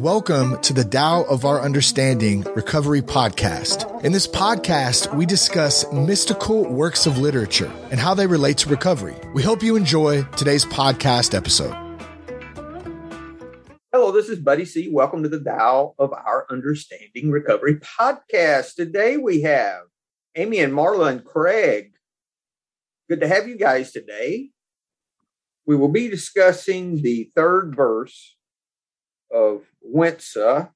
welcome to the Tao of Our Understanding Recovery Podcast. In this podcast, we discuss mystical works of literature and how they relate to recovery. We hope you enjoy today's podcast episode. Hello, this is Buddy C. Welcome to the Tao of Our Understanding Recovery Podcast. Today we have Amy and Marla and Craig. Good to have you guys today. We will be discussing the third verse of Wen-tzu.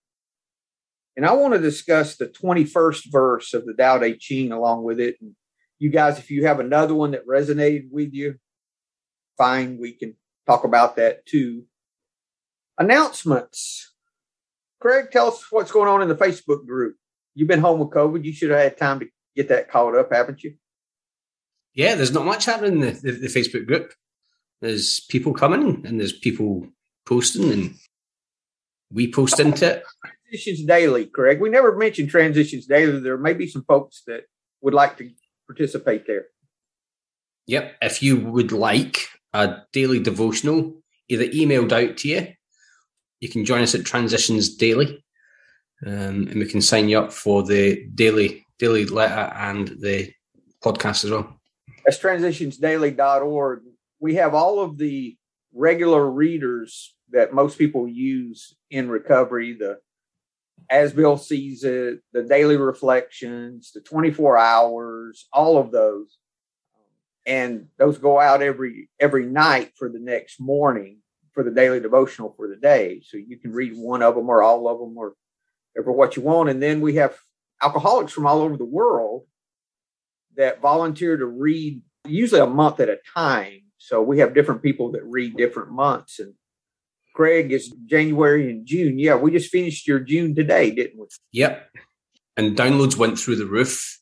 And I want to discuss the 21st verse of the Tao Te Ching along with it. And you guys, if you have another one that resonated with you, fine, we can talk about that too. Announcements. Craig, tell us what's going on in the Facebook group. You've been home with COVID. You should have had time to get that caught up, haven't you? Yeah, there's not much happening in the, the, the Facebook group. There's people coming and there's people posting and we post into it. Transitions Daily, Craig. We never mentioned Transitions Daily. There may be some folks that would like to participate there. Yep. If you would like a daily devotional, either emailed out to you, you can join us at Transitions Daily, um, and we can sign you up for the daily daily letter and the podcast as well. That's transitionsdaily.org. We have all of the regular readers that most people use in recovery the as bill sees it the daily reflections the 24 hours all of those. And those go out every every night for the next morning for the daily devotional for the day. So you can read one of them or all of them or ever what you want. And then we have alcoholics from all over the world that volunteer to read usually a month at a time. So we have different people that read different months. And Craig, is January and June. Yeah, we just finished your June today, didn't we? Yep. And downloads went through the roof.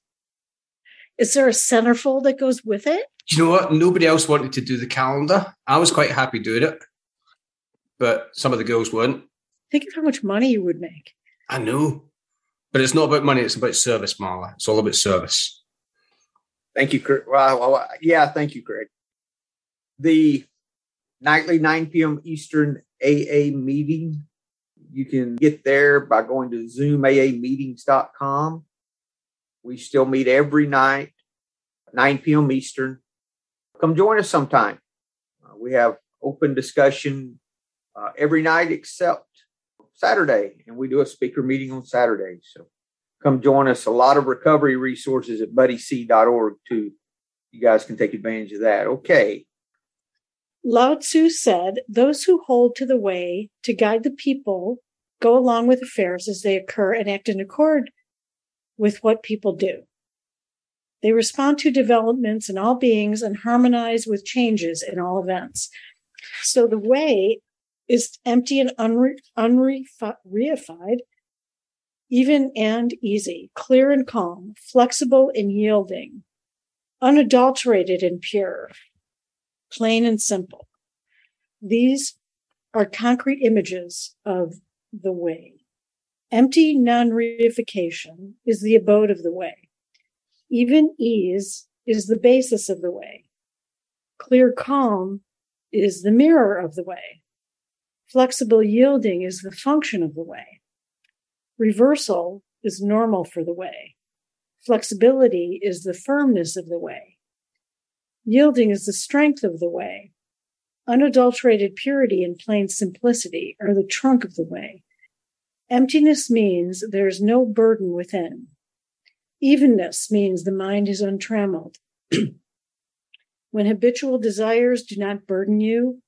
Is there a centerfold that goes with it? you know what? Nobody else wanted to do the calendar. I was quite happy doing it, but some of the girls weren't. Think of how much money you would make. I know, but it's not about money. It's about service, Marla. It's all about service. Thank you, Craig. Well, well, yeah, thank you, Craig. The nightly 9 p.m. Eastern AA meeting. You can get there by going to zoomaameetings.com. We still meet every night, 9 p.m. Eastern. Come join us sometime. Uh, we have open discussion uh, every night except Saturday, and we do a speaker meeting on Saturday. So come join us. A lot of recovery resources at buddyc.org too. You guys can take advantage of that. Okay. Lao Tzu said, Those who hold to the way to guide the people go along with affairs as they occur and act in accord with what people do. They respond to developments in all beings and harmonize with changes in all events. So the way is empty and unre- unreified, even and easy, clear and calm, flexible and yielding, unadulterated and pure, plain and simple. These are concrete images of the way. Empty non reification is the abode of the way. Even ease is the basis of the way. Clear calm is the mirror of the way. Flexible yielding is the function of the way. Reversal is normal for the way. Flexibility is the firmness of the way. Yielding is the strength of the way. Unadulterated purity and plain simplicity are the trunk of the way. Emptiness means there is no burden within. Evenness means the mind is untrammeled. when habitual desires do not burden you,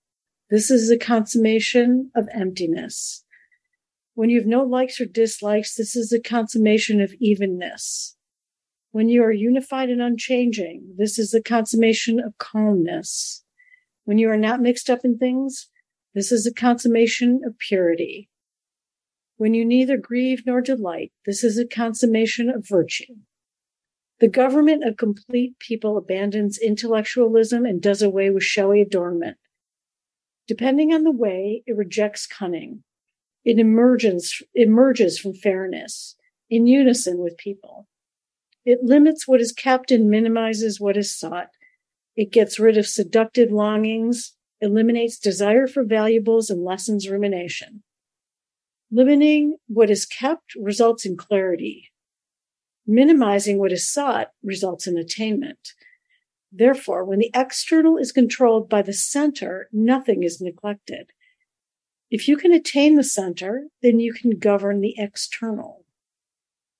this is a consummation of emptiness. When you have no likes or dislikes, this is a consummation of evenness. When you are unified and unchanging, this is the consummation of calmness. When you are not mixed up in things, this is a consummation of purity. When you neither grieve nor delight, this is a consummation of virtue. The government of complete people abandons intellectualism and does away with showy adornment. Depending on the way, it rejects cunning. It emerges, emerges from fairness in unison with people. It limits what is kept and minimizes what is sought. It gets rid of seductive longings, eliminates desire for valuables, and lessens rumination. Limiting what is kept results in clarity. Minimizing what is sought results in attainment. Therefore, when the external is controlled by the center, nothing is neglected. If you can attain the center, then you can govern the external.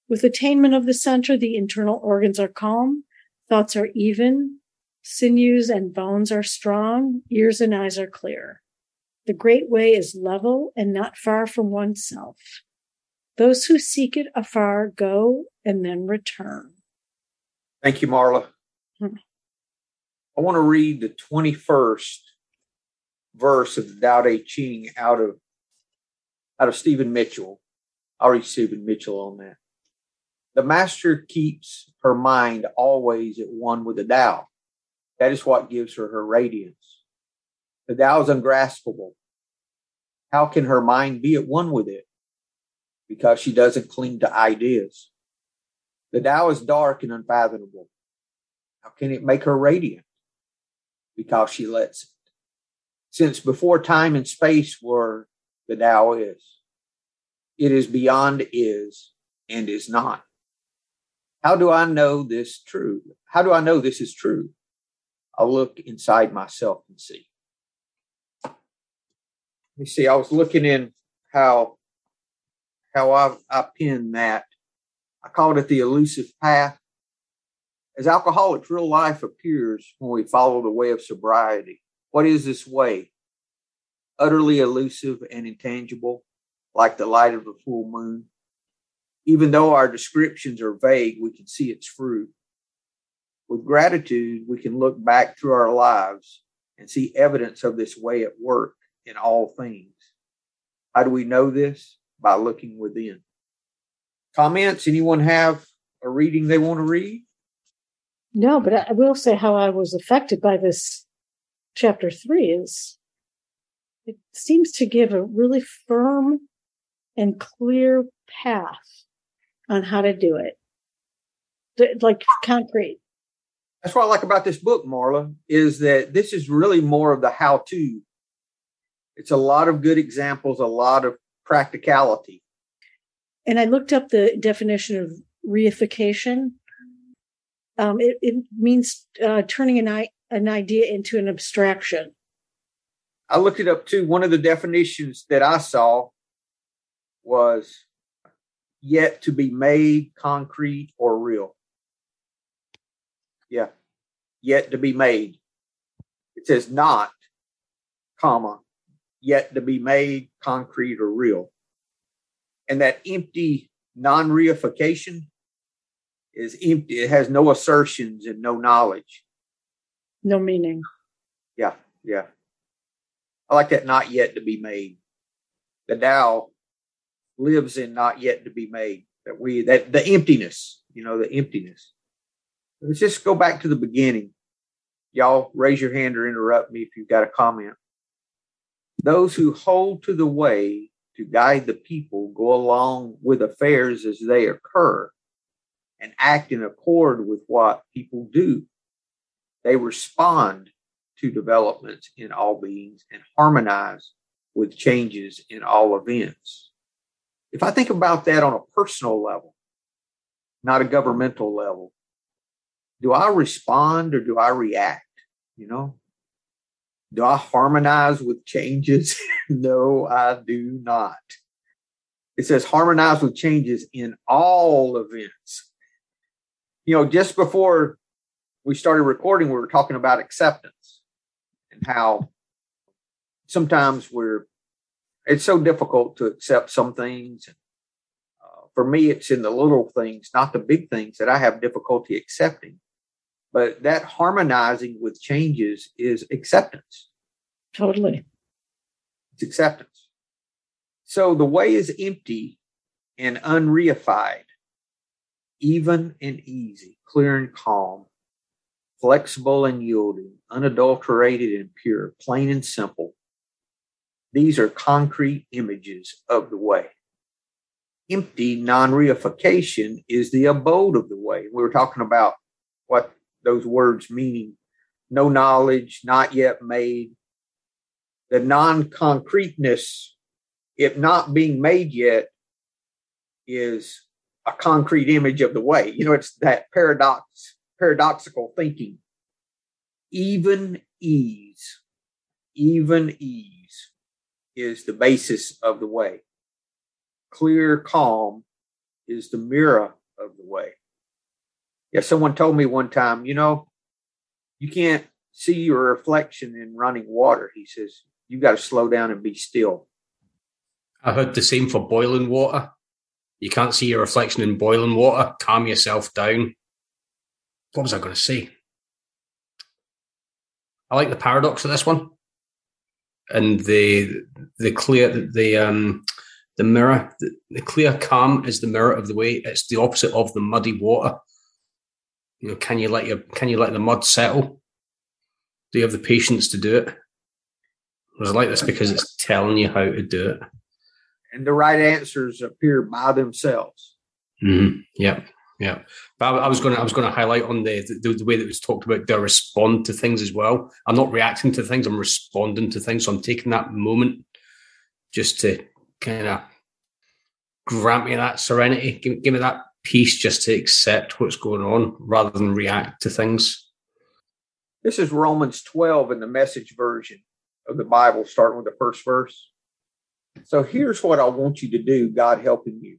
With attainment of the center, the internal organs are calm, thoughts are even, sinews and bones are strong, ears and eyes are clear. The great way is level and not far from oneself. Those who seek it afar go and then return. Thank you, Marla. Hmm. I want to read the 21st verse of the Tao Te Ching out of out of Stephen Mitchell. I'll read Stephen Mitchell on that. The master keeps her mind always at one with the Tao. That is what gives her her radiance. The Tao is ungraspable. How can her mind be at one with it? Because she doesn't cling to ideas. The Tao is dark and unfathomable. How can it make her radiant? Because she lets it. Since before time and space were, the Tao is. It is beyond is and is not. How do I know this true? How do I know this is true? I'll look inside myself and see. Me see. I was looking in how how I I pinned that. I called it the elusive path. As alcoholics, real life appears when we follow the way of sobriety. What is this way? Utterly elusive and intangible, like the light of the full moon. Even though our descriptions are vague, we can see its fruit. With gratitude, we can look back through our lives and see evidence of this way at work in all things. How do we know this? By looking within. Comments? Anyone have a reading they want to read? No, but I will say how I was affected by this chapter three is it seems to give a really firm and clear path on how to do it. Like concrete. That's what I like about this book, Marla, is that this is really more of the how to. It's a lot of good examples, a lot of practicality. And I looked up the definition of reification. Um, it, it, means uh, turning an, an idea into an abstraction. I looked it up too. One of the definitions that I saw was yet to be made concrete or real. Yeah, yet to be made. It says not, comma, yet to be made concrete or real. And that empty non reification is empty. It has no assertions and no knowledge. No meaning. Yeah, yeah. I like that not yet to be made. The Tao lives in not yet to be made. That we that the emptiness, you know, the emptiness. Let's just go back to the beginning. Y'all raise your hand or interrupt me if you've got a comment. Those who hold to the way to guide the people go along with affairs as they occur and act in accord with what people do. They respond to developments in all beings and harmonize with changes in all events if I think about that on a personal level, not a governmental level, do I respond or do I react? You know, do I harmonize with changes? no, I do not. It says harmonize with changes in all events. You know, just before we started recording, we were talking about acceptance and how sometimes we're it's so difficult to accept some things. Uh, for me, it's in the little things, not the big things, that I have difficulty accepting. But that harmonizing with changes is acceptance. Totally. It's acceptance. So the way is empty and unreified, even and easy, clear and calm, flexible and yielding, unadulterated and pure, plain and simple, these are concrete images of the way. Empty non reification is the abode of the way. We were talking about what those words meaning no knowledge, not yet made. The non concreteness if not being made yet is a concrete image of the way. You know, it's that paradox, paradoxical thinking. Even ease, even ease is the basis of the way. Clear calm is the mirror of the way. Yeah, someone told me one time, you know, you can't see your reflection in running water. He says, you got to slow down and be still. I heard the same for boiling water. You can't see your reflection in boiling water. Calm yourself down. What was I going to say? I like the paradox of this one, and the the clear the um the mirror the, the clear calm is the mirror of the way. It's the opposite of the muddy water. You know, can you let your can you let the mud settle? Do you have the patience to do it? I like this because it's telling you how to do it. And the right answers appear by themselves. Mm-hmm. Yeah, yeah. But I, was going to I was going to highlight on the, the, the way that was talked about. to respond to things as well. I'm not reacting to things. I'm responding to things. So I'm taking that moment just to kind of grant me that serenity, give, give me that peace, just to accept what's going on rather than react to things. This is Romans 12 in the message version of the Bible, starting with the first verse. So here's what I want you to do, God helping you.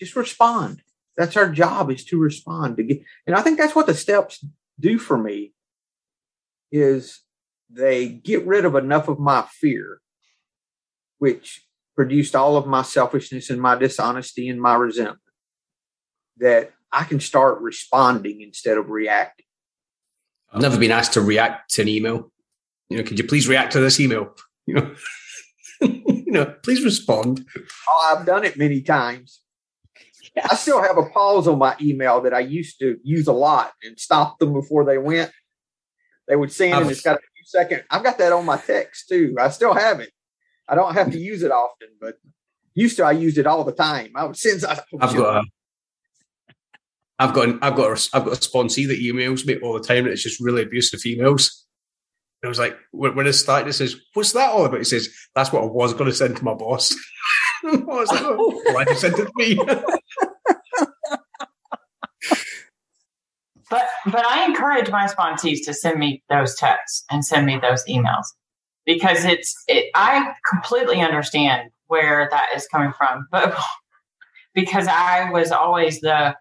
Just respond. That's our job is to respond to get, and I think that's what the steps do for me is they get rid of enough of my fear, which produced all of my selfishness and my dishonesty and my resentment, that I can start responding instead of reacting. I've never been asked to react to an email. You know, could you please react to this email? You know, you know, please respond. Oh, I've done it many times. Yes. I still have a pause on my email that I used to use a lot and stop them before they went. They would send and it's got a few seconds. I've got that on my text too. I still have it. I don't have to use it often, but used to I used it all the time. I would send. I, have got a, I've got an, I've got a, I've got a sponsee that emails me all the time, and it's just really abusive emails. And I was like, when, when it started, it says, "What's that all about?" He says, "That's what I was going to send to my boss." I was like, oh, "Why did you send it to me?" but but I encourage my sponsees to send me those texts and send me those emails because it's it, I completely understand where that is coming from, but because I was always the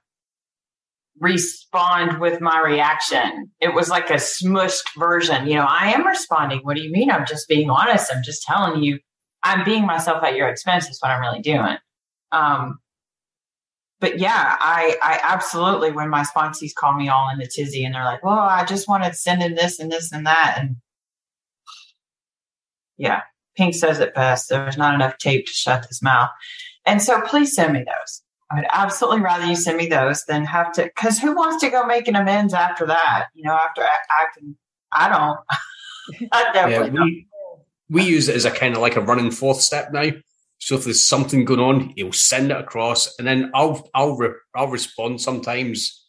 respond with my reaction. It was like a smushed version. You know, I am responding. What do you mean? I'm just being honest. I'm just telling you, I'm being myself at your expense is what I'm really doing. Um, but yeah, I, I absolutely, when my sponsees call me all in a tizzy and they're like, well, I just want to send in this and this and that. And yeah, Pink says it best. There's not enough tape to shut this mouth. And so please send me those. I would absolutely rather you send me those than have to, because who wants to go make an amends after that? You know, after acting, I don't. I definitely yeah, we, don't. We use it as a kind of like a running fourth step now. So if there's something going on, he'll send it across, and then I'll I'll re- I'll respond sometimes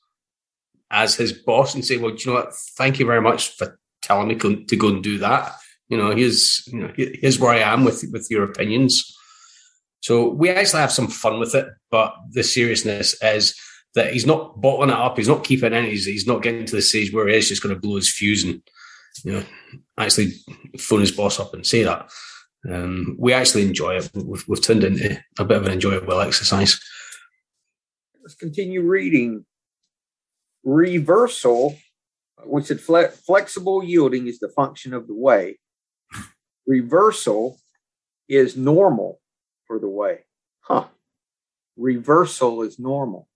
as his boss and say, "Well, do you know what? Thank you very much for telling me to go and do that. You know, here's you know here's where I am with with your opinions." So we actually have some fun with it, but the seriousness is that he's not bottling it up. He's not keeping any. He's, he's not getting to the stage where he is just going to blow his fuse and you know actually phone his boss up and say that. Um, we actually enjoy it. We've, we've turned into a bit of an enjoyable exercise. Let's continue reading. Reversal, which said fle- flexible yielding is the function of the way. Reversal is normal for the way. Huh. Reversal is normal.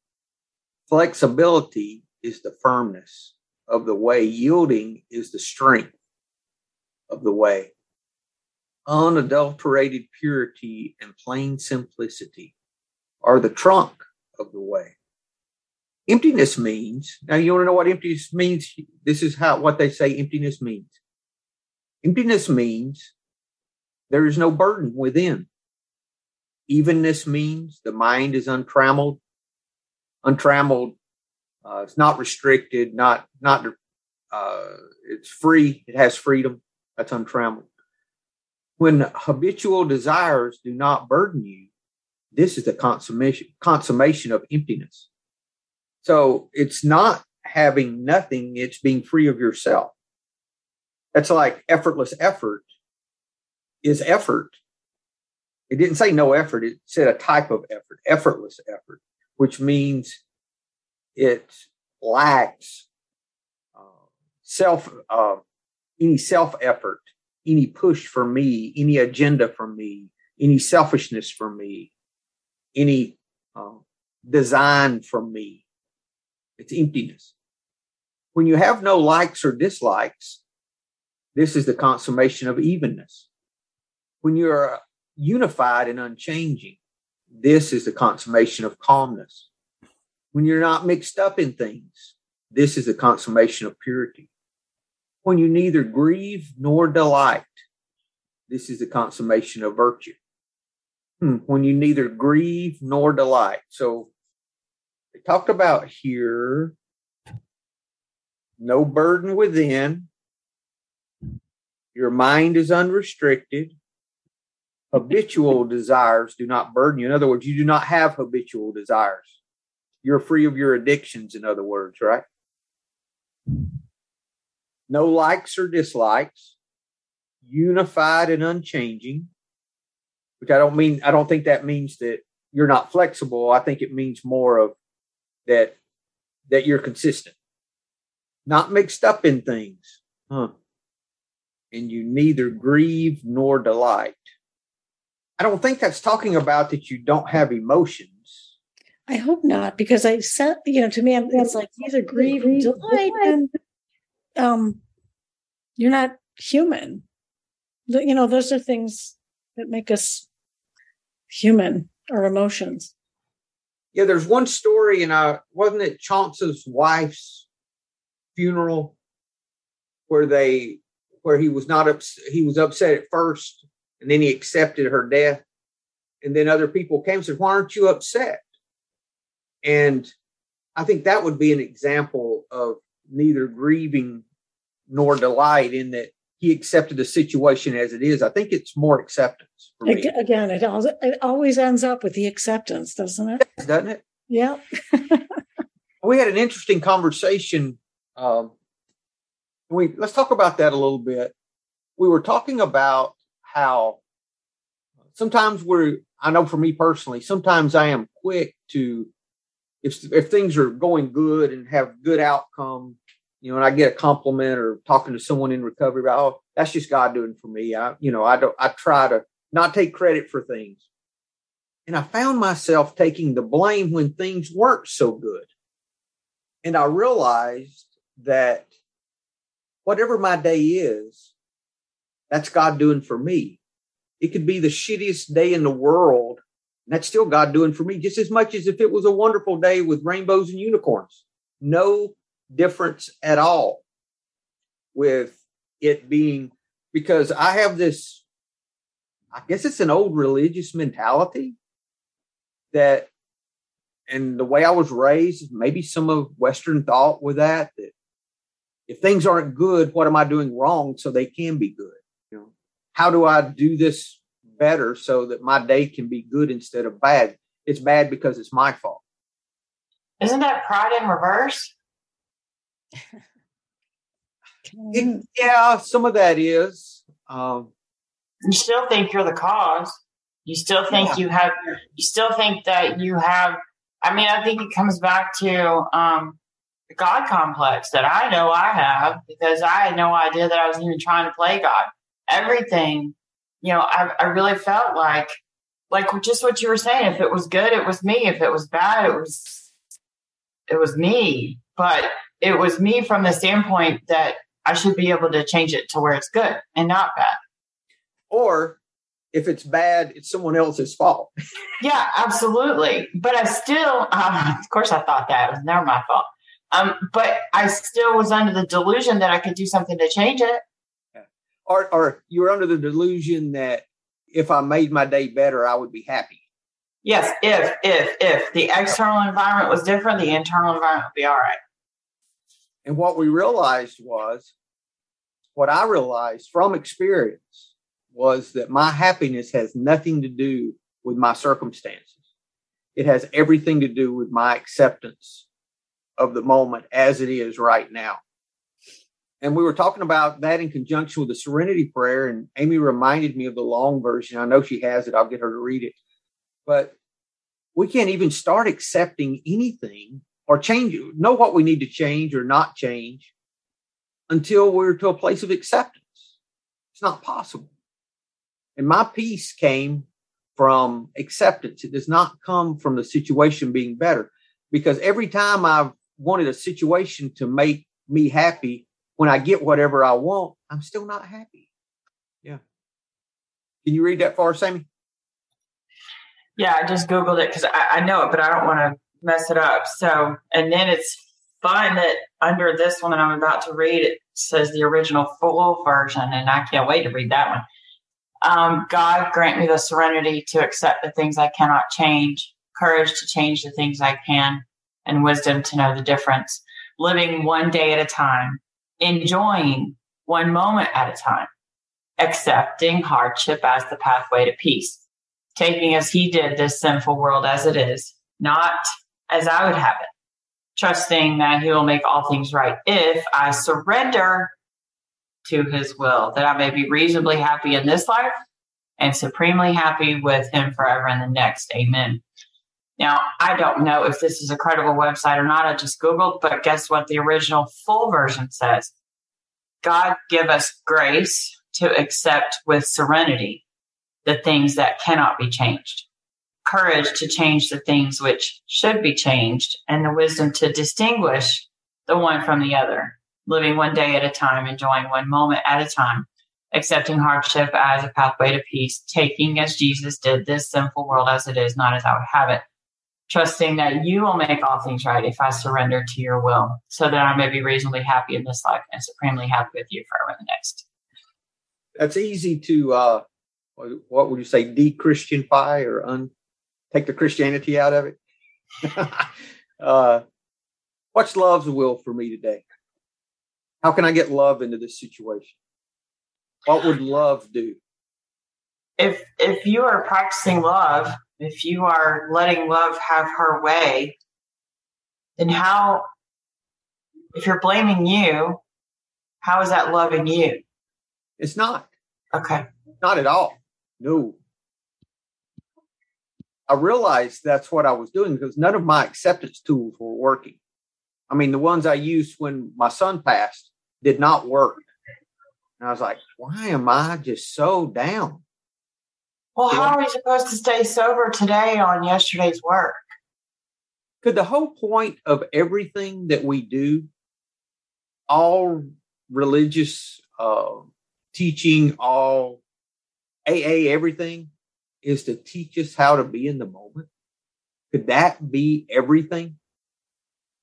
Flexibility is the firmness of the way. Yielding is the strength of the way. Unadulterated purity and plain simplicity are the trunk of the way. Emptiness means, now you want to know what emptiness means? This is how what they say emptiness means. Emptiness means there is no burden within. Evenness means the mind is untrammeled. Untrammeled, uh, it's not restricted, not not uh, it's free. It has freedom. That's untrammeled. When habitual desires do not burden you, this is the consummation consummation of emptiness. So it's not having nothing, it's being free of yourself. That's like effortless effort is effort. It didn't say no effort, it said a type of effort, effortless effort, which means it lacks uh, self, uh, any self effort, any push for me, any agenda for me, any selfishness for me, any uh, design for me. It's emptiness. When you have no likes or dislikes, this is the consummation of evenness. When you're unified and unchanging, this is the consummation of calmness. When you're not mixed up in things, this is the consummation of purity. When you neither grieve nor delight, this is the consummation of virtue. Hmm. When you neither grieve nor delight. So they talked about here no burden within, your mind is unrestricted, habitual desires do not burden you. In other words, you do not have habitual desires. You're free of your addictions, in other words, right? No likes or dislikes, unified and unchanging, which I don't mean, I don't think that means that you're not flexible. I think it means more of that that you're consistent, not mixed up in things, huh? And you neither grieve nor delight. I don't think that's talking about that you don't have emotions. I hope not, because I said, you know, to me, it's like either grieve or delight, and um, you're not human. You know, those are things that make us human, our emotions yeah, there's one story, and I wasn't it Chuang Tzu's wife's funeral where they where he was not ups, he was upset at first, and then he accepted her death, and then other people came and said, "Why aren't you upset?" And I think that would be an example of neither grieving nor delight in that he accepted the situation as it is. I think it's more acceptance. Again, it, always, it always ends up with the acceptance, doesn't it? Doesn't it? Yeah. we had an interesting conversation. Um, we let's talk about that a little bit. We were talking about how sometimes we're. I know for me personally, sometimes I am quick to if if things are going good and have good outcome you know, and I get a compliment or talking to someone in recovery about, oh, that's just God doing for me. I, you know, I don't, I try to not take credit for things. And I found myself taking the blame when things weren't so good. And I realized that whatever my day is, that's God doing for me. It could be the shittiest day in the world. That's still God doing for me just as much as if it was a wonderful day with rainbows and unicorns. No difference at all with it being because I have this, I guess it's an old religious mentality that, and the way I was raised, maybe some of Western thought with that, that if things aren't good, what am I doing wrong so they can be good? How do I do this better so that my day can be good instead of bad? It's bad because it's my fault. Isn't that pride in reverse? it, yeah, some of that is. Um, you still think you're the cause. You still think yeah. you have. You still think that you have. I mean, I think it comes back to um, the God complex that I know I have because I had no idea that I was even trying to play God. Everything, you know, I, I really felt like, like just what you were saying. If it was good, it was me. If it was bad, it was, it was me. But it was me from the standpoint that I should be able to change it to where it's good and not bad. Or if it's bad, it's someone else's fault. Yeah, absolutely. But I still, uh, of course, I thought that it was never my fault. Um, but I still was under the delusion that I could do something to change it. Or, or you were under the delusion that if I made my day better, I would be happy. Yes, if if if the external environment was different, the internal environment would be all right. And what we realized was, what I realized from experience was that my happiness has nothing to do with my circumstances. It has everything to do with my acceptance of the moment as it is right now. And we were talking about that in conjunction with the serenity prayer. And Amy reminded me of the long version. I know she has it. I'll get her to read it. But we can't even start accepting anything or change, know what we need to change or not change until we're to a place of acceptance. It's not possible. And my peace came from acceptance. It does not come from the situation being better because every time I've wanted a situation to make me happy, when I get whatever I want, I'm still not happy. Yeah. Can you read that for us, Sammy? Yeah, I just Googled it because I, I know it, but I don't want to mess it up. So, and then it's fun that under this one that I'm about to read, it says the original full version, and I can't wait to read that one. Um, God grant me the serenity to accept the things I cannot change, courage to change the things I can, and wisdom to know the difference. Living one day at a time, enjoying one moment at a time, accepting hardship as the pathway to peace, taking as He did this sinful world as it is, not as I would have it, trusting that He will make all things right if I surrender to his will, that I may be reasonably happy in this life and supremely happy with him forever in the next. Amen. Now, I don't know if this is a credible website or not. I just Googled, but guess what? The original full version says God give us grace to accept with serenity the things that cannot be changed, courage to change the things which should be changed, and the wisdom to distinguish the one from the other living one day at a time, enjoying one moment at a time, accepting hardship as a pathway to peace, taking as Jesus did this sinful world as it is, not as I would have it, trusting that you will make all things right if I surrender to your will, so that I may be reasonably happy in this life and supremely happy with you forever in the next. That's easy to, uh, what would you say, de-Christianify or un- take the Christianity out of it? uh, what's love's will for me today? How can I get love into this situation? What would love do? If if you are practicing love, if you are letting love have her way, then how if you're blaming you, how is that loving you? It's not. Okay. Not at all. No. I realized that's what I was doing because none of my acceptance tools were working. I mean, the ones I used when my son passed, did not work. And I was like, why am I just so down? Well, how are we supposed to stay sober today on yesterday's work? Could the whole point of everything that we do, all religious uh, teaching, all AA, everything, is to teach us how to be in the moment? Could that be everything?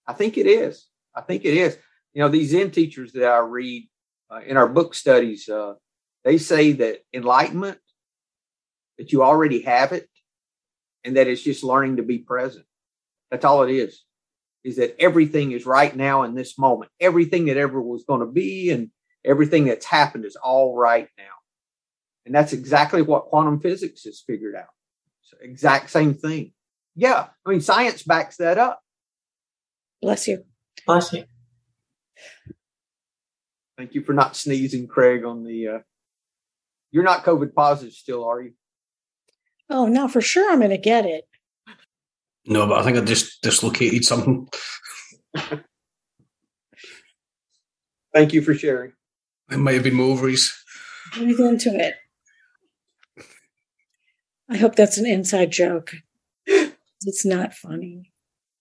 I think it is. I think it is you know, these Zen teachers that I read uh, in our book studies, uh, they say that enlightenment, that you already have it, and that it's just learning to be present. That's all it is. Is that everything is right now in this moment. Everything that ever was going to be and everything that's happened is all right now. And that's exactly what quantum physics has figured out. It's exact same thing. Yeah. I mean, science backs that up. Bless you. Bless you. Thank you for not sneezing, Craig, on the. Uh, you're not COVID positive still, are you? Oh, no, for sure I'm going to get it. No, but I think I just dislocated something. Thank you for sharing. It might have been my ovaries. Breathe into it. I hope that's an inside joke. It's not funny.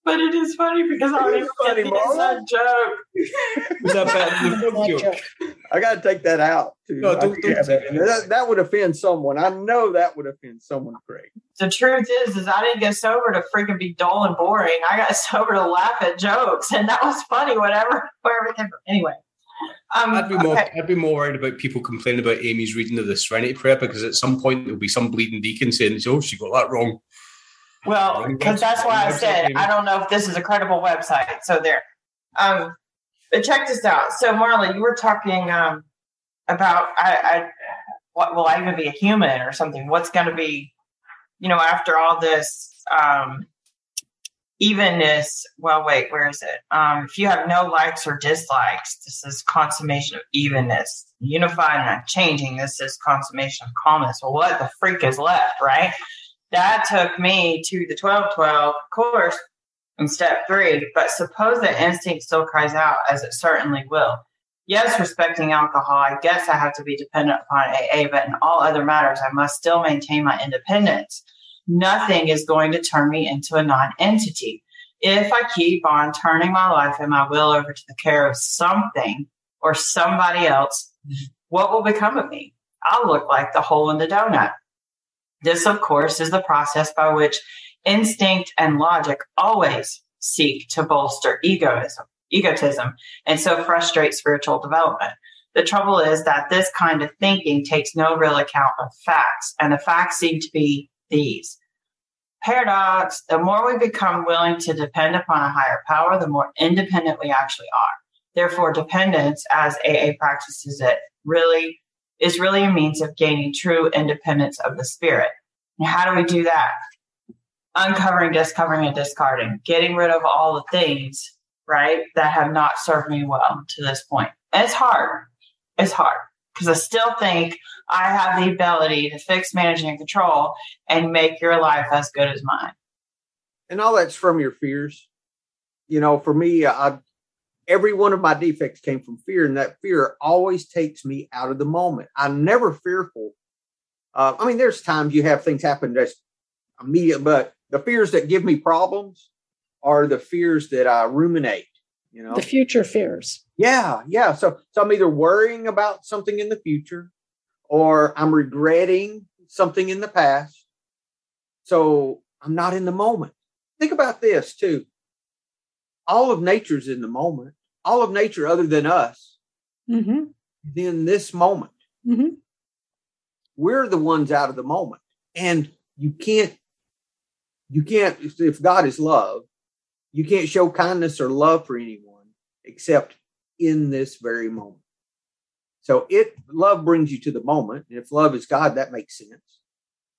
But it is funny because I It is funny, don't get Marla. that joke. Was that better than the joke? joke. I got to take that out. Too. No, don't- don't that. that. That would offend someone. I know that would offend someone, Craig. The truth is, is I didn't get sober to freaking be dull and boring. I got sober to laugh at jokes, and that was funny. Whatever, wherever it came from. Anyway, um, I'd be more. okay. I'd be more worried about people complaining about Amy's reading of the Serenity Prayer because at some point there'll be some bleeding deacon saying, "Oh, she got that wrong." Well, because that's why I said I don't know if this is a credible website. So there. Um, but check this out. So Marla, you were talking um about I, I what will I even be a human or something? What's going to be, you know, after all this um evenness? Well, wait, where is it? Um, if you have no likes or dislikes, this is consummation of evenness. Unifying and changing. This is consummation of calmness. Well, what the freak is left, right? That took me to the 1212 course in step three. But suppose that instinct still cries out, as it certainly will. Yes, respecting alcohol, I guess I have to be dependent upon AA, but in all other matters, I must still maintain my independence. Nothing is going to turn me into a non entity. If I keep on turning my life and my will over to the care of something or somebody else, what will become of me? I'll look like the hole in the donut. This, of course, is the process by which instinct and logic always seek to bolster egoism, egotism, and so frustrate spiritual development. The trouble is that this kind of thinking takes no real account of facts, and the facts seem to be these. Paradox, the more we become willing to depend upon a higher power, the more independent we actually are. Therefore, dependence, as AA practices it, really is really a means of gaining true independence of the spirit. And how do we do that? Uncovering, discovering, and discarding, getting rid of all the things, right, that have not served me well to this point. And it's hard. It's hard because I still think I have the ability to fix, manage, and control and make your life as good as mine. And all that's from your fears. You know, for me, I every one of my defects came from fear, and that fear always takes me out of the moment. I'm never fearful. Uh, I mean, there's times you have things happen that's immediate, but the fears that give me problems are the fears that I ruminate. You know, The future fears. yeah, yeah. So, so I'm either worrying about something in the future, or I'm regretting something in the past. So I'm not in the moment. Think about this too. All of nature's in the moment. All of nature, other than us, hmm is in this moment. hmm We're the ones out of the moment, and you can't. You can't. If God is love, you can't show kindness or love for anyone except in this very moment. So it love brings you to the moment, and if love is God, that makes sense.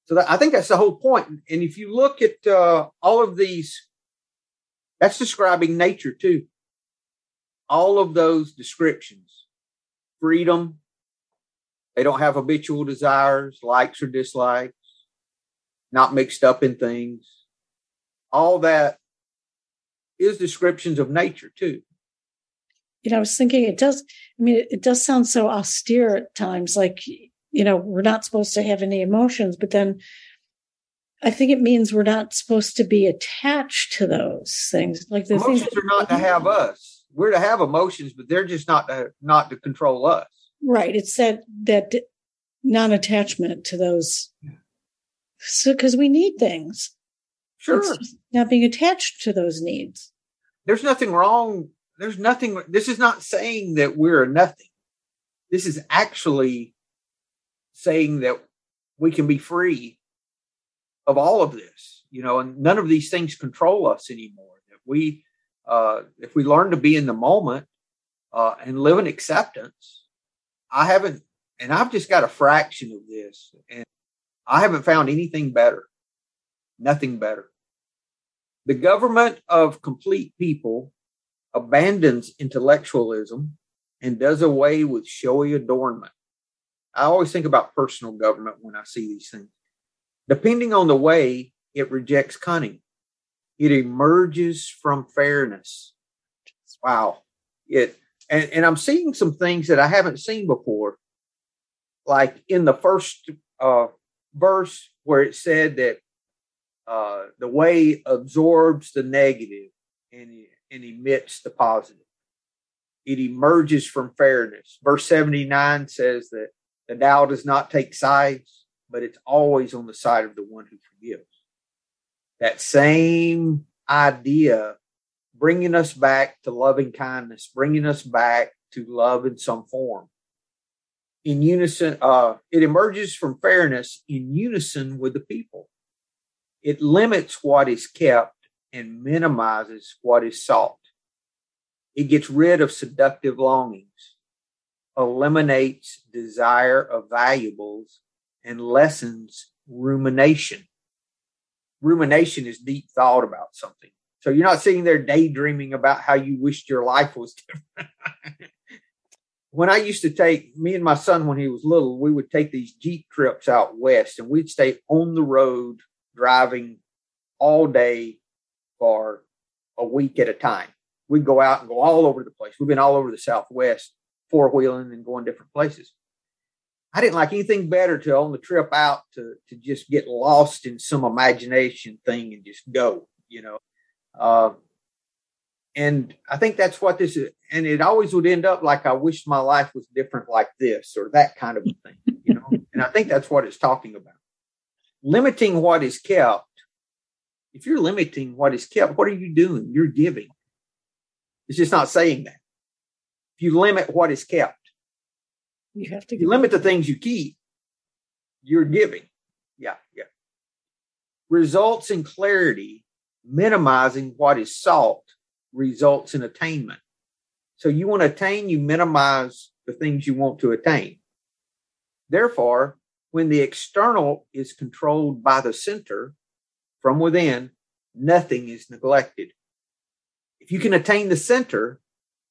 So that, I think that's the whole point. And if you look at uh, all of these, that's describing nature too. All of those descriptions, freedom. They don't have habitual desires, likes or dislikes, not mixed up in things. All that is descriptions of nature too. You know, I was thinking it does, I mean, it, it does sound so austere at times, like, you know, we're not supposed to have any emotions, but then I think it means we're not supposed to be attached to those things. Like the emotions things are not to have us. We're to have emotions, but they're just not to not to control us. Right. It's that that non-attachment to those. So because we need things. Sure. Not being attached to those needs. There's nothing wrong. There's nothing. This is not saying that we're nothing. This is actually saying that we can be free of all of this, you know, and none of these things control us anymore. That we, uh, if we learn to be in the moment uh, and live in acceptance, I haven't, and I've just got a fraction of this, and I haven't found anything better. Nothing better. The government of complete people abandons intellectualism and does away with showy adornment. I always think about personal government when I see these things. Depending on the way, it rejects cunning. It emerges from fairness. Wow. It and, and I'm seeing some things that I haven't seen before. Like in the first uh, verse where it said that uh, the way absorbs the negative and, and emits the positive. It emerges from fairness. Verse 79 says that the Tao does not take sides, but it's always on the side of the one who forgives. That same idea bringing us back to loving kindness, bringing us back to love in some form. In unison, uh, it emerges from fairness in unison with the people. It limits what is kept and minimizes what is sought. It gets rid of seductive longings, eliminates desire of valuables, and lessens rumination. Rumination is deep thought about something. So you're not sitting there daydreaming about how you wished your life was different. when I used to take me and my son when he was little, we would take these Jeep trips out west and we'd stay on the road driving all day for a week at a time. We'd go out and go all over the place. We've been all over the Southwest, four wheeling and going different places. I didn't like anything better to on the trip out to to just get lost in some imagination thing and just go, you know. Uh, and I think that's what this is. And it always would end up like I wish my life was different like this or that kind of a thing, you know. and I think that's what it's talking about. Limiting what is kept. If you're limiting what is kept, what are you doing? You're giving. It's just not saying that. If you limit what is kept, You have to you limit the things you keep, you're giving. Yeah, yeah. Results in clarity, minimizing what is sought results in attainment. So you want to attain, you minimize the things you want to attain. Therefore, when the external is controlled by the center from within, nothing is neglected. If you can attain the center,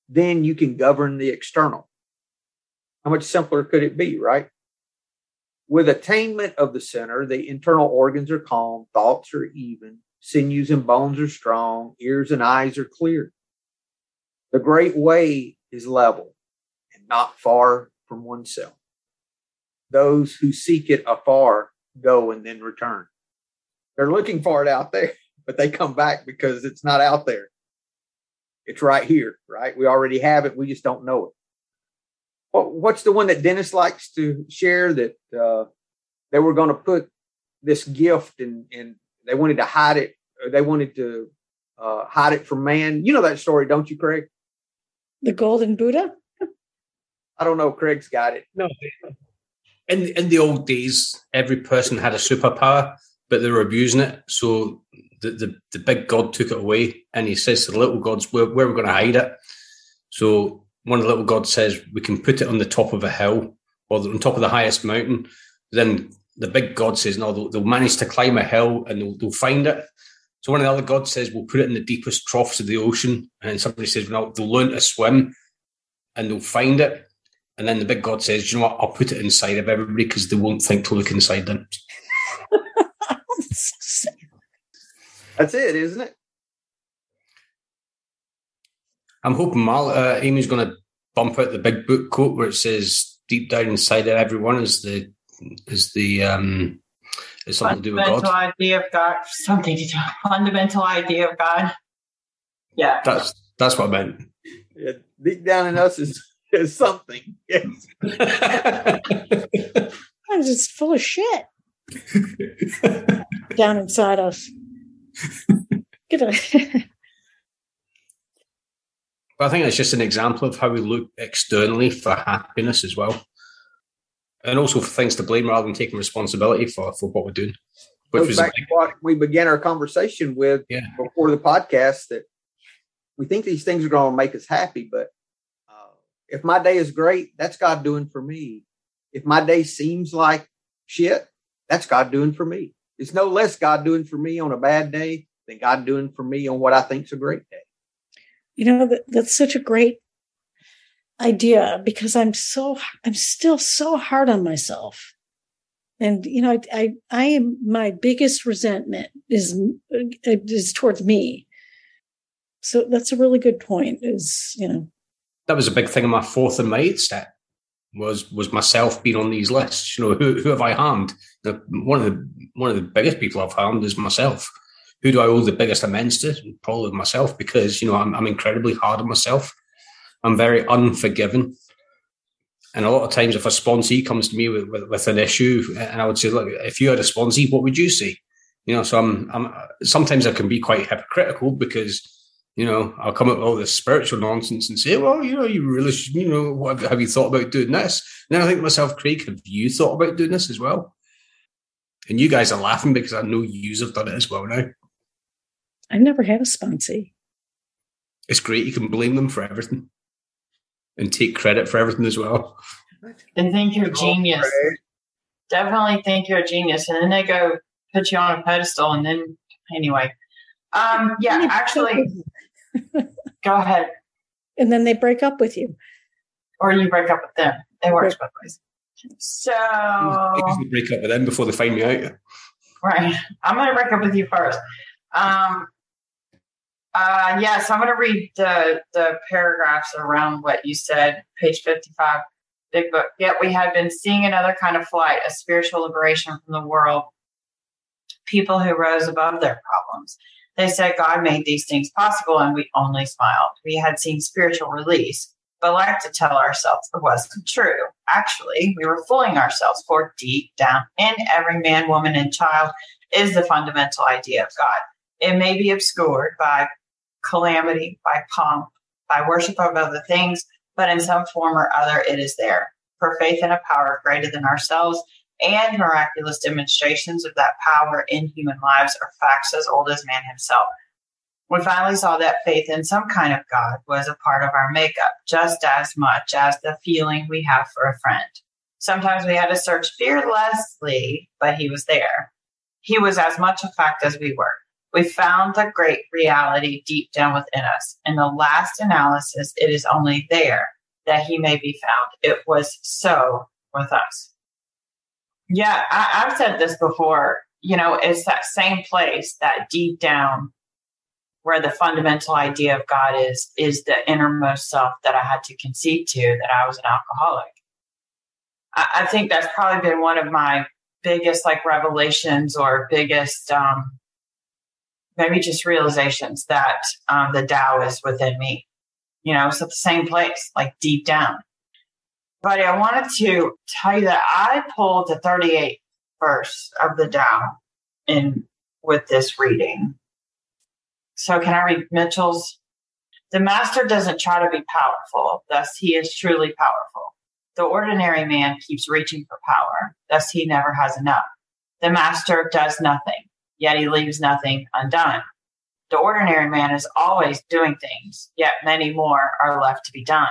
then you can govern the external. How much simpler could it be, right? With attainment of the center, the internal organs are calm, thoughts are even, sinews and bones are strong, ears and eyes are clear. The great way is level and not far from oneself. Those who seek it afar go and then return. They're looking for it out there, but they come back because it's not out there. It's right here, right? We already have it. We just don't know it. What, what's the one that Dennis likes to share that uh, they were going to put this gift and, and they wanted to hide it. Or they wanted to uh, hide it from man. You know that story, don't you, Craig? the golden Buddha. I don't know. Craig's got it. No. In in the old days, every person had a superpower, but they were abusing it. So the, the, the big god took it away, and he says to the little gods, "Where, where are we going to hide it?" So one of the little gods says, "We can put it on the top of a hill or on top of the highest mountain." Then the big god says, "No, they'll, they'll manage to climb a hill and they'll, they'll find it." So one of the other gods says, "We'll put it in the deepest troughs of the ocean," and somebody says, "No, they'll learn to swim and they'll find it." And then the big god says, "You know what? I'll put it inside of everybody because they won't think to look inside them." That's it, isn't it? I'm hoping Mal, uh, Amy's going to bump out the big book quote where it says, "Deep down inside of everyone is the is the um is something to do with God." fundamental idea of God. Something to do. Fundamental idea of God. Yeah. That's that's what I meant. Yeah, deep down in us is, is something. Yes. I'm just full of shit down inside us. Get a- But I think it's just an example of how we look externally for happiness as well. And also for things to blame rather than taking responsibility for, for what we're doing. Which was back big, to what we began our conversation with Yeah. before the podcast that we think these things are going to make us happy, but uh, if my day is great, that's God doing for me. If my day seems like shit, that's God doing for me. It's no less God doing for me on a bad day than God doing for me on what I think's a great day. You know that, that's such a great idea because i'm so i'm still so hard on myself and you know i i, I am my biggest resentment is is towards me so that's a really good point is you know that was a big thing in my fourth and my eighth step. was was myself being on these lists. You know, who, who have I harmed? The, one of the one of the biggest people I've harmed is myself. Who do I owe the biggest amends to? Probably myself, because you know I'm, I'm incredibly hard on myself. I'm very unforgiving. And a lot of times, if a sponsee comes to me with, with, with, an issue, and I would say, look, if you had a sponsee, what would you say? You know, so I'm, I'm sometimes I can be quite hypocritical because you know, I'll come up with all this spiritual nonsense and say, well, you know, you really, should, you know, what have you thought about doing this? And then I think to myself, Craig, have you thought about doing this as well? And you guys are laughing because I know you have done it as well now. I never had a sponsee. It's great. You can blame them for everything and take credit for everything as well. And think you're a genius. Definitely think you're a genius. And then they go put you on a pedestal. And then, anyway, um, yeah, actually, go ahead. And then they break up with you. Or you break up with them. It works both ways. So you break up with them before they find me out. Right. I'm going to break up with you first. Um, uh, yes, I'm going to read the, the paragraphs around what you said, page 55, big book. Yet we have been seeing another kind of flight, a spiritual liberation from the world, people who rose above their problems. They said God made these things possible, and we only smiled. We had seen spiritual release, but like to tell ourselves it wasn't true. Actually, we were fooling ourselves, for deep down in every man, woman, and child is the fundamental idea of God. It may be obscured by calamity, by pomp, by worship of other things, but in some form or other, it is there. For faith in a power greater than ourselves and miraculous demonstrations of that power in human lives are facts as old as man himself. We finally saw that faith in some kind of God was a part of our makeup, just as much as the feeling we have for a friend. Sometimes we had to search fearlessly, but he was there. He was as much a fact as we were. We found the great reality deep down within us. In the last analysis, it is only there that he may be found. It was so with us. Yeah, I, I've said this before. You know, it's that same place, that deep down where the fundamental idea of God is, is the innermost self that I had to concede to that I was an alcoholic. I, I think that's probably been one of my biggest like revelations or biggest um, maybe just realizations that um, the Tao is within me. You know, it's at the same place, like deep down. But I wanted to tell you that I pulled the 38th verse of the Tao in with this reading. So can I read Mitchell's? The master doesn't try to be powerful, thus he is truly powerful. The ordinary man keeps reaching for power, thus he never has enough. The master does nothing, yet he leaves nothing undone. The ordinary man is always doing things, yet many more are left to be done.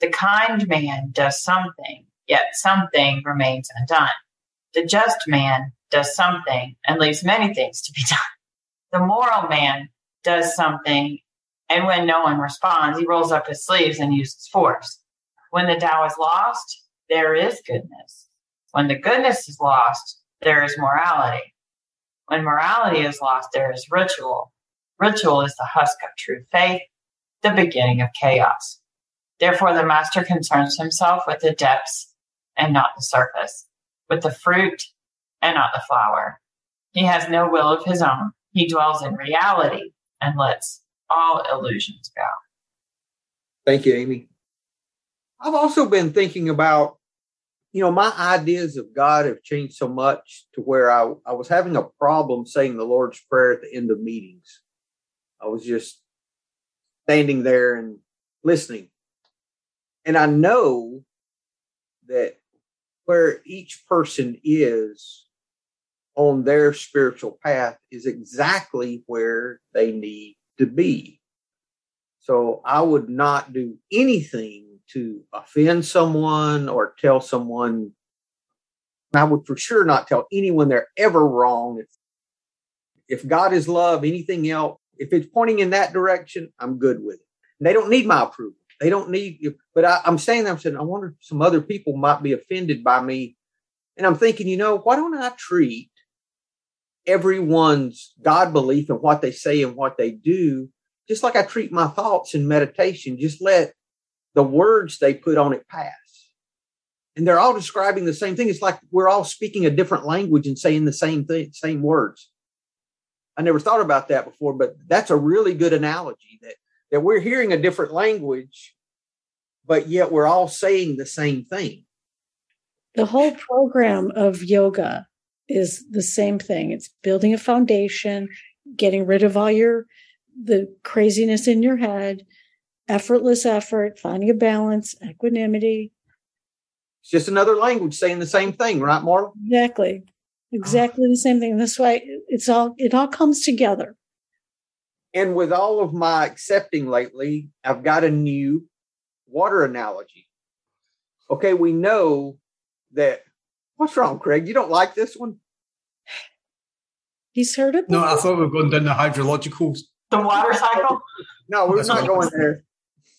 The kind man does something, yet something remains undone. The just man does something and leaves many things to be done. The moral man does something, and when no one responds, he rolls up his sleeves and uses force. When the Tao is lost, there is goodness. When the goodness is lost, there is morality. When morality is lost, there is ritual. Ritual is the husk of true faith, the beginning of chaos. Therefore, the master concerns himself with the depths and not the surface, with the fruit and not the flower. He has no will of his own. He dwells in reality and lets all illusions go. Thank you, Amy. I've also been thinking about, you know, my ideas of God have changed so much to where I, I was having a problem saying the Lord's Prayer at the end of meetings. I was just standing there and listening. And I know that where each person is on their spiritual path is exactly where they need to be. So I would not do anything to offend someone or tell someone. I would for sure not tell anyone they're ever wrong. If, if God is love, anything else, if it's pointing in that direction, I'm good with it. And they don't need my approval. They don't need. But I, am saying, I'm saying, I wonder if some other people might be offended by me. And I'm thinking, you know, why don't I treat everyone's God belief and what they say and what they do just like I treat my thoughts in meditation? Just let the words they put on it pass. and they're all describing the same thing. It's like we're all speaking a different language and saying the same thing, same words. I never thought about that before, but that's a really good analogy that that we're hearing a different language, but yet we're all saying the same thing. The whole program of yoga is the same thing. It's building a foundation, getting rid of all your the craziness in your head, effortless effort, finding a balance, equanimity. It's just another language saying the same thing, right, Marla? Exactly. Exactly the same thing. That's why it's all it all comes together. And with all of my accepting lately, I've got a new water analogy. Okay, we know that what's wrong, Craig? You don't like this one? He's heard it. No, I thought we were going down the hydrological. The water cycle? No, we're That's not not- going there.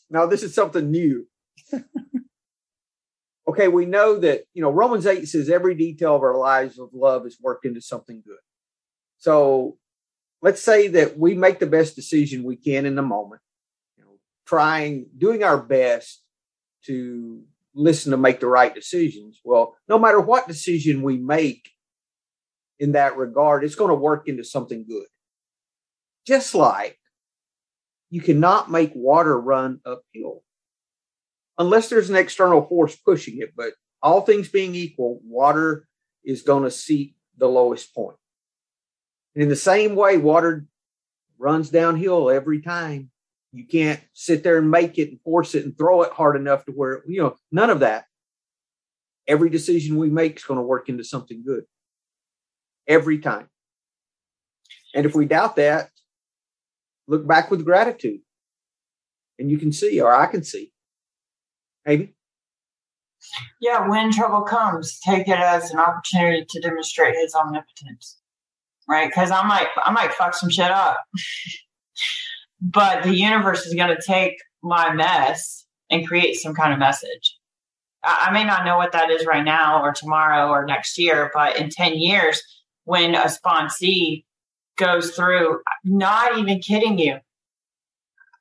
No, this is something new. okay, we know that, you know, Romans 8 says every detail of our lives of love is worked into something good. So let's say that we make the best decision we can in the moment, you know, trying, doing our best to listen to make the right decisions. Well, no matter what decision we make in that regard, it's going to work into something good. Just like you cannot make water run uphill unless there's an external force pushing it. But all things being equal, water is going to seek the lowest point. And in the same way, water runs downhill every time. You can't sit there and make it and force it and throw it hard enough to where, you know, none of that. Every decision we make is going to work into something good every time. And if we doubt that, look back with gratitude and you can see, or I can see. Maybe. Yeah, when trouble comes, take it as an opportunity to demonstrate his omnipotence. Right? Because I might I might fuck some shit up. but the universe is gonna take my mess and create some kind of message. I, may not know what that is right now or tomorrow or next year, but in 10 years, when a sponsee goes through, not even kidding you.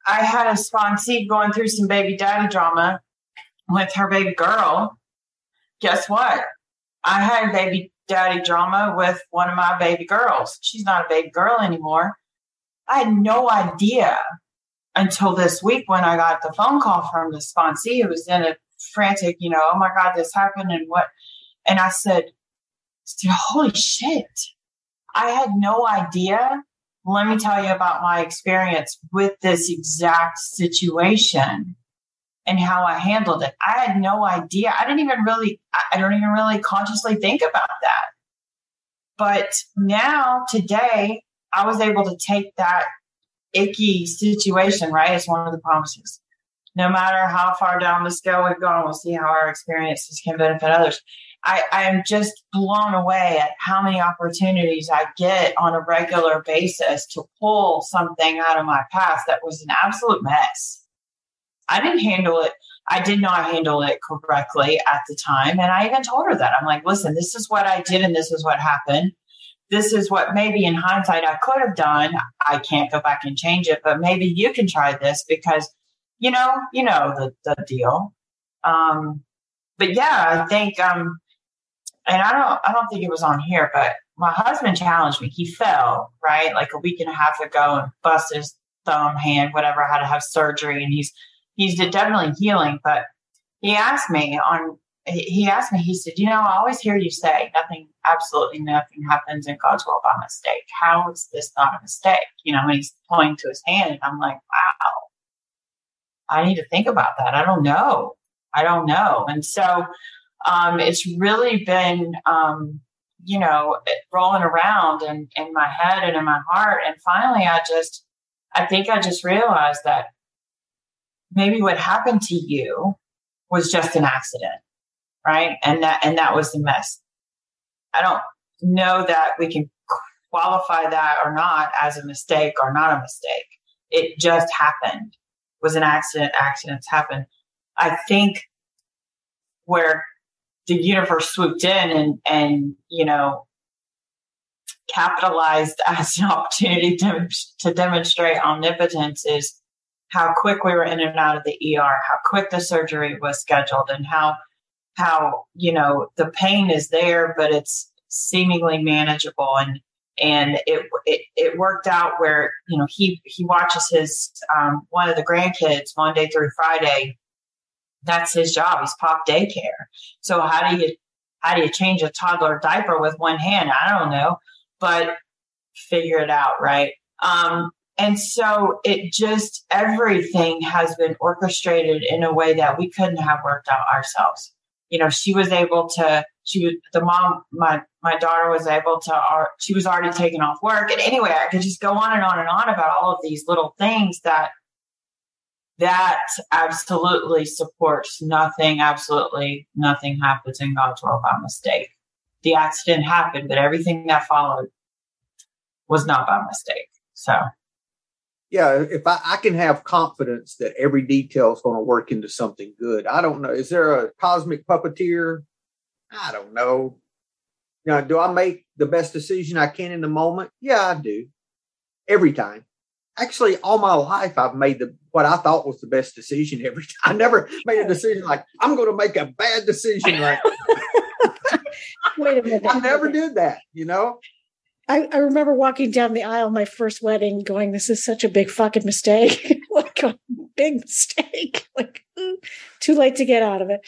I had a sponsee going through some baby daddy drama with her baby girl. Guess what? I had baby daddy drama with one of my baby girls. She's not a baby girl anymore. I had no idea until this week when I got the phone call from the sponsee who was in a frantic, you know, oh my God, this happened and what? And I said, holy shit. I had no idea. Let me tell you about my experience with this exact situation and how I handled it. I had no idea. I didn't even really, I don't even really consciously think about that. But now, today, I was able to take that icky situation, right? It's one of the promises. No matter how far down the scale we've gone, we'll see how our experiences can benefit others. I, I am just blown away at how many opportunities I get on a regular basis to pull something out of my past that was an absolute mess. I didn't handle it. I did not handle it correctly at the time. And I even told her that. I'm like, listen, this is what I did and this is what happened. This is what maybe in hindsight I could have done. I can't go back and change it, but maybe you can try this because, you know, you know the, the deal. Um, but yeah, I think, um, and I don't, I don't think it was on here, but my husband challenged me. He fell, right? Like a week and a half ago and busted his thumb, hand, whatever, I had to have surgery. And he's, he's definitely healing. But he asked me on, he asked me, he said, you know, I always hear you say nothing, absolutely nothing happens in God's will by mistake. How is this not a mistake? You know, and he's pointing to his hand and I'm like, wow, I need to think about that. I don't know. I don't know. And so, um, it's really been, um, you know, rolling around in, in my head and in my heart. And finally, I just, I think I just realized that maybe what happened to you was just an accident, right? And that, and that was the mess. I don't know that we can qualify that or not as a mistake or not a mistake. It just happened. Was an accident. Accidents happen. I think where the universe swooped in and and you know capitalized as an opportunity to, to demonstrate omnipotence is how quick we were in and out of the ER, how quick the surgery was scheduled, and how how you know the pain is there, but it's seemingly manageable and and it, it it worked out where you know he he watches his um, one of the grandkids Monday through Friday. That's his job. He's pop daycare. So how do you how do you change a toddler diaper with one hand? I don't know, but figure it out, right? Um, and so it just everything has been orchestrated in a way that we couldn't have worked out ourselves. You know, she was able to. She was the mom. My my daughter was able to. She was already taken off work, and anyway, I could just go on and on and on about all of these little things that that absolutely supports nothing. Absolutely nothing happens in God's world by mistake. The accident happened, but everything that followed was not by mistake. So yeah, if I, I, can have confidence that every detail is going to work into something good. I don't know. Is there a cosmic puppeteer? I don't know. Now, do I make the best decision I can in the moment? Yeah, I do. Every time. Actually, all my life, I've made the what I thought was the best decision every time. I never made a decision like I'm going to make a bad decision. Right? Wait a minute. I never did that. You know. I, I remember walking down the aisle my first wedding going, this is such a big fucking mistake. like a big mistake. like too late to get out of it.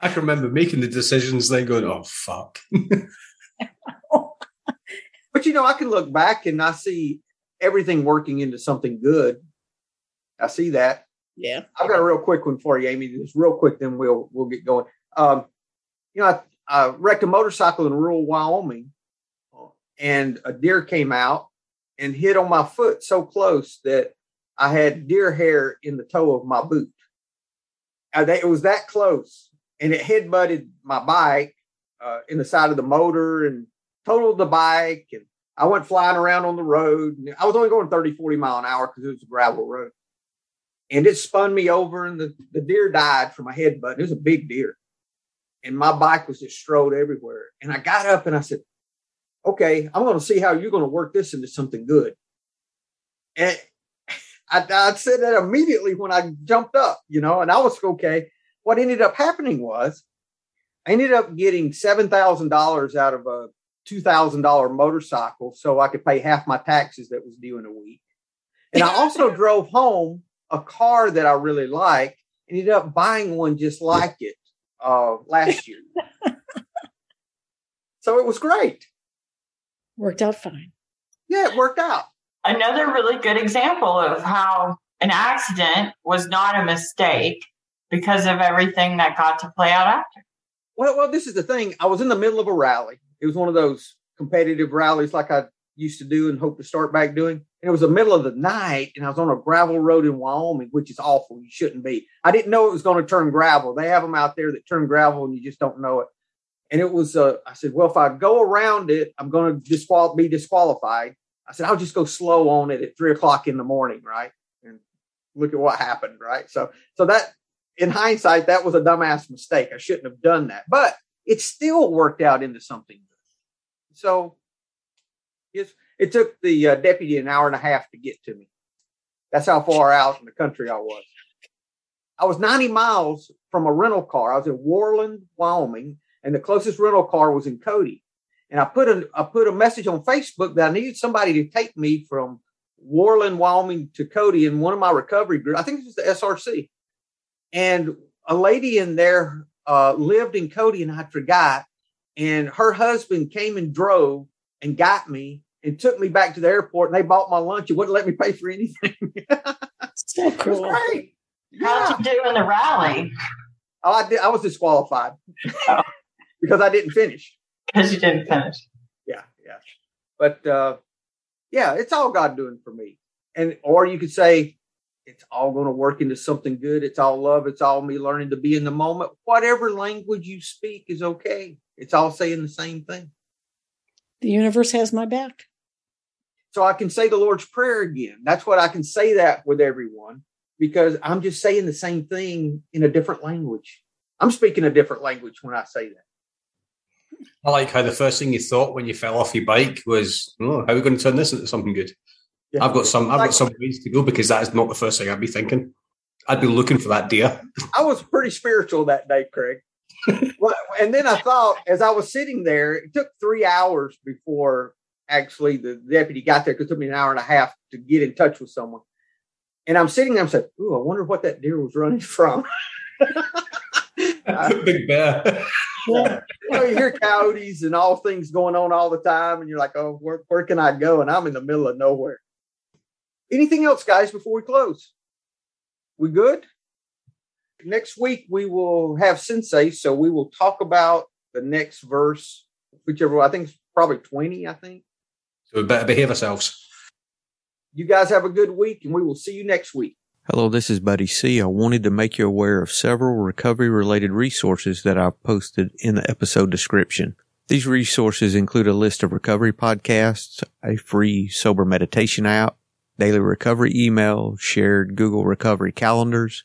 I can remember making the decisions, then going, oh fuck. but you know, I can look back and I see everything working into something good. I see that. Yeah. I've got a real quick one for you, Amy. Just real quick, then we'll we'll get going. Um, you know, I, I wrecked a motorcycle in rural Wyoming and a deer came out and hit on my foot so close that I had deer hair in the toe of my boot. it was that close, and it head butted my bike uh, in the side of the motor and totaled the bike. And I went flying around on the road. I was only going 30, 40 mile an hour because it was a gravel road. And it spun me over, and the, the deer died from my head butt. It was a big deer. And my bike was just strode everywhere. And I got up and I said, okay, I'm going to see how you're going to work this into something good. And I, I said that immediately when I jumped up, you know, and I was okay. What ended up happening was I ended up getting $7,000 out of a $2,000 motorcycle so I could pay half my taxes that was due in a week. And I also drove home a car that I really liked and ended up buying one just like it uh, last year. so it was great. Worked out fine. Yeah, it worked out. Another really good example of how an accident was not a mistake because of everything that got to play out after. Well, well, this is the thing. I was in the middle of a rally. It was one of those competitive rallies like I used to do and hope to start back doing. And it was the middle of the night, and I was on a gravel road in Wyoming, which is awful. You shouldn't be. I didn't know it was going to turn gravel. They have them out there that turn gravel, and you just don't know it. And it was, uh, I said, well, if I go around it, I'm going to disqual- be disqualified. I said, I'll just go slow on it at three o'clock in the morning, right? And look at what happened, right? So, so that in hindsight, that was a dumbass mistake. I shouldn't have done that, but it still worked out into something. So, it took the uh, deputy an hour and a half to get to me. That's how far out in the country I was. I was 90 miles from a rental car. I was in Worland, Wyoming, and the closest rental car was in Cody. And I put a I put a message on Facebook that I needed somebody to take me from Worland, Wyoming to Cody in one of my recovery groups. I think it was the SRC. And a lady in there uh, lived in Cody, and I forgot. And her husband came and drove and got me and took me back to the airport. And they bought my lunch and wouldn't let me pay for anything. so cool. great. How'd you do in the rally? Oh, I did. I was disqualified. Oh because I didn't finish. Because you didn't finish. Yeah, yeah. But uh, yeah, it's all God doing for me. And or you could say it's all going to work into something good. It's all love. It's all me learning to be in the moment. Whatever language you speak is okay. It's all saying the same thing. The universe has my back. So I can say the Lord's Prayer again. That's what I can say that with everyone because I'm just saying the same thing in a different language. I'm speaking a different language when I say that. I like how the first thing you thought when you fell off your bike was, "Oh, how are we going to turn this into something good?" Yeah. I've got some. I've got some ways to go because that is not the first thing I'd be thinking. I'd be looking for that deer. I was pretty spiritual that day, Craig. Well, and then I thought, as I was sitting there, it took three hours before actually the deputy got there because it took me an hour and a half to get in touch with someone. And I'm sitting there, I'm saying, "Ooh, I wonder what that deer was running from." A Big bear. you know, you hear coyotes and all things going on all the time, and you're like, "Oh, where, where can I go?" And I'm in the middle of nowhere. Anything else, guys, before we close? We good? Next week we will have Sensei, so we will talk about the next verse, whichever I think it's probably 20, I think. So we better behave ourselves. You guys have a good week, and we will see you next week. Hello, this is Buddy C. I wanted to make you aware of several recovery related resources that I've posted in the episode description. These resources include a list of recovery podcasts, a free sober meditation app, daily recovery email, shared Google recovery calendars.